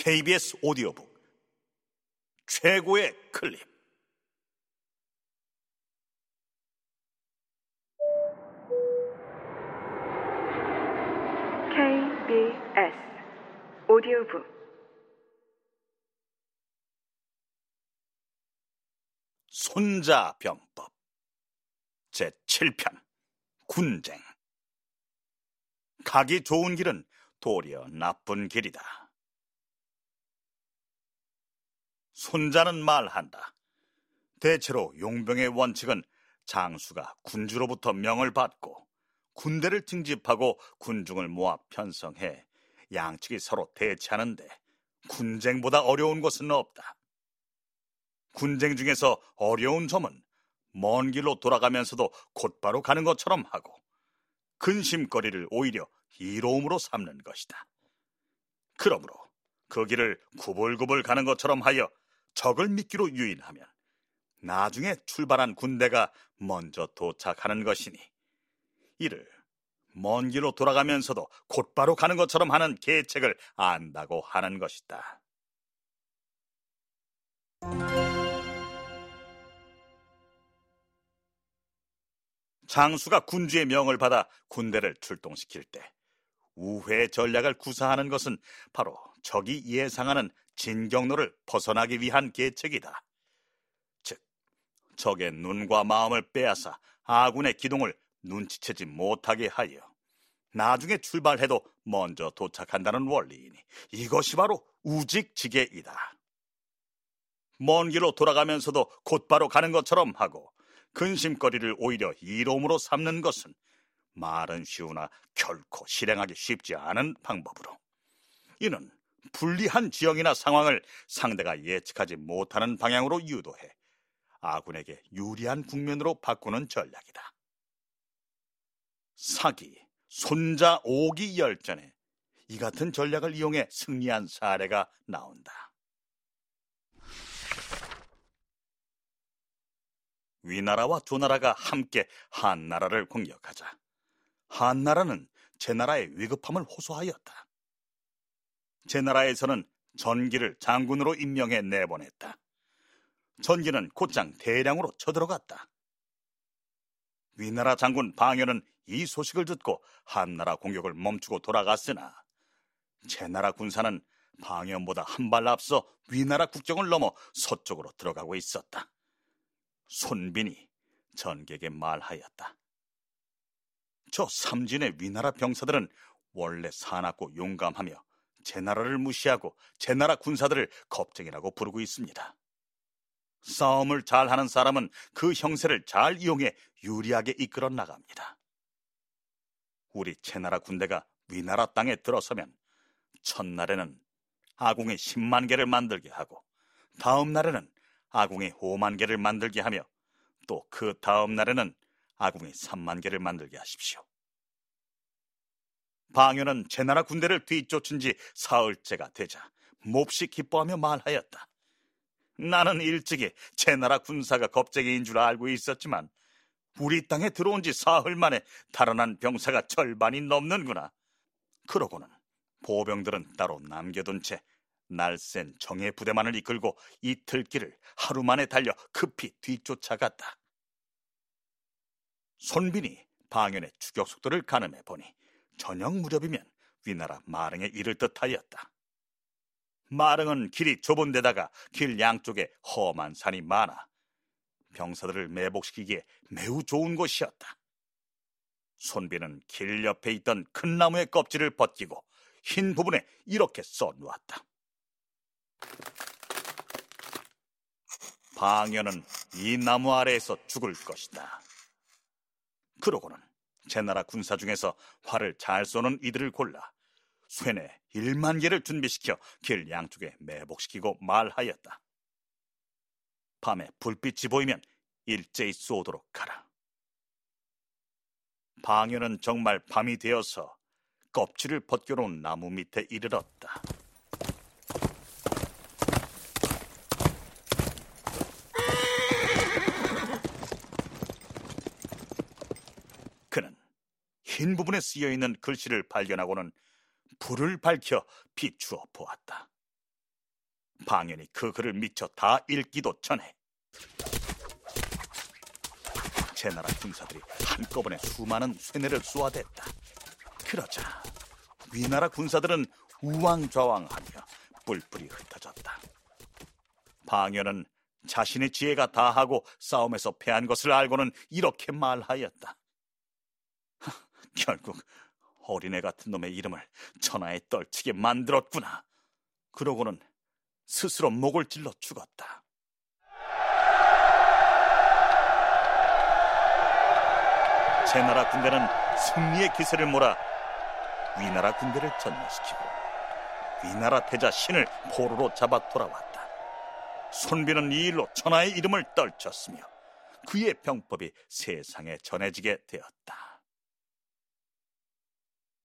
KBS 오디오북. 최고의 클립. KBS 오디오북. 손자병법. 제7편. 군쟁. 가기 좋은 길은 도리어 나쁜 길이다. 손자는 말한다. 대체로 용병의 원칙은 장수가 군주로부터 명을 받고 군대를 징집하고 군중을 모아 편성해 양측이 서로 대치하는데 군쟁보다 어려운 것은 없다. 군쟁 중에서 어려운 점은 먼 길로 돌아가면서도 곧바로 가는 것처럼 하고 근심거리를 오히려 이로움으로 삼는 것이다. 그러므로 그 길을 구불구불 가는 것처럼 하여 적을 미끼로 유인하면 나중에 출발한 군대가 먼저 도착하는 것이니 이를 먼 길로 돌아가면서도 곧바로 가는 것처럼 하는 계책을 안다고 하는 것이다. 장수가 군주의 명을 받아 군대를 출동시킬 때 우회 전략을 구사하는 것은 바로 적이 예상하는 진경로를 벗어나기 위한 계책이다. 즉, 적의 눈과 마음을 빼앗아 아군의 기동을 눈치채지 못하게 하여 나중에 출발해도 먼저 도착한다는 원리이니 이것이 바로 우직지계이다. 먼 길로 돌아가면서도 곧바로 가는 것처럼 하고 근심거리를 오히려 이로움으로 삼는 것은 말은 쉬우나 결코 실행하기 쉽지 않은 방법으로 이는 불리한 지형이나 상황을 상대가 예측하지 못하는 방향으로 유도해 아군에게 유리한 국면으로 바꾸는 전략이다. 사기, 손자 오기 열전에 이 같은 전략을 이용해 승리한 사례가 나온다. 위나라와 두 나라가 함께 한나라를 공격하자 한나라는 제나라의 위급함을 호소하였다. 제 나라에서는 전기를 장군으로 임명해 내보냈다. 전기는 곧장 대량으로 쳐들어갔다. 위나라 장군 방연은 이 소식을 듣고 한나라 공격을 멈추고 돌아갔으나 제 나라 군사는 방연보다 한 발 앞서 위나라 국경을 넘어 서쪽으로 들어가고 있었다. 손빈이 전객에 말하였다. 저 삼진의 위나라 병사들은 원래 사납고 용감하며 제 나라를 무시하고 제 나라 군사들을 겁쟁이라고 부르고 있습니다. 싸움을 잘하는 사람은 그 형세를 잘 이용해 유리하게 이끌어 나갑니다. 우리 제나라 군대가 위나라 땅에 들어서면 첫날에는 아궁이 10만 개를 만들게 하고 다음 날에는 아궁이 5만 개를 만들게 하며 또 그 다음 날에는 아궁이 3만 개를 만들게 하십시오. 방연은 제 나라 군대를 뒤쫓은 지 사흘째가 되자 몹시 기뻐하며 말하였다. 나는 일찍이 제 나라 군사가 겁쟁이인 줄 알고 있었지만 우리 땅에 들어온 지 사흘 만에 달아난 병사가 절반이 넘는구나. 그러고는 보병들은 따로 남겨둔 채 날쌘 정예 부대만을 이끌고 이틀 길을 하루 만에 달려 급히 뒤쫓아갔다. 손빈이 방연의 추격 속도를 가늠해 보니 저녁 무렵이면 위나라 마릉에 이를 듯하였다. 마릉은 길이 좁은 데다가 길 양쪽에 험한 산이 많아 병사들을 매복시키기에 매우 좋은 곳이었다. 손비는 길 옆에 있던 큰 나무의 껍질을 벗기고 흰 부분에 이렇게 써놓았다. 방연은 이 나무 아래에서 죽을 것이다. 그러고는 제 나라 군사 중에서 활을 잘 쏘는 이들을 골라 쇠뇌 1만 개를 준비시켜 길 양쪽에 매복시키고 말하였다. 밤에 불빛이 보이면 일제히 쏘도록 하라. 방연은 정말 밤이 되어서 껍질을 벗겨놓은 나무 밑에 이르렀다. 흰 부분에 쓰여 있는 글씨를 발견하고는 불을 밝혀 비추어 보았다. 방연이 그 글을 미처 다 읽기도 전에 제 나라 군사들이 한꺼번에 수많은 쇠뇌를 쏘아댔다. 그러자 위나라 군사들은 우왕좌왕하며 뿔뿔이 흩어졌다. 방연은 자신의 지혜가 다하고 싸움에서 패한 것을 알고는 이렇게 말하였다. 하, 결국 어린애 같은 놈의 이름을 천하에 떨치게 만들었구나. 그러고는 스스로 목을 찔러 죽었다. 제 나라 군대는 승리의 기세를 몰아 위나라 군대를 전멸시키고 위나라 태자 신을 포로로 잡아 돌아왔다. 손비는 이 일로 천하의 이름을 떨쳤으며 그의 병법이 세상에 전해지게 되었다.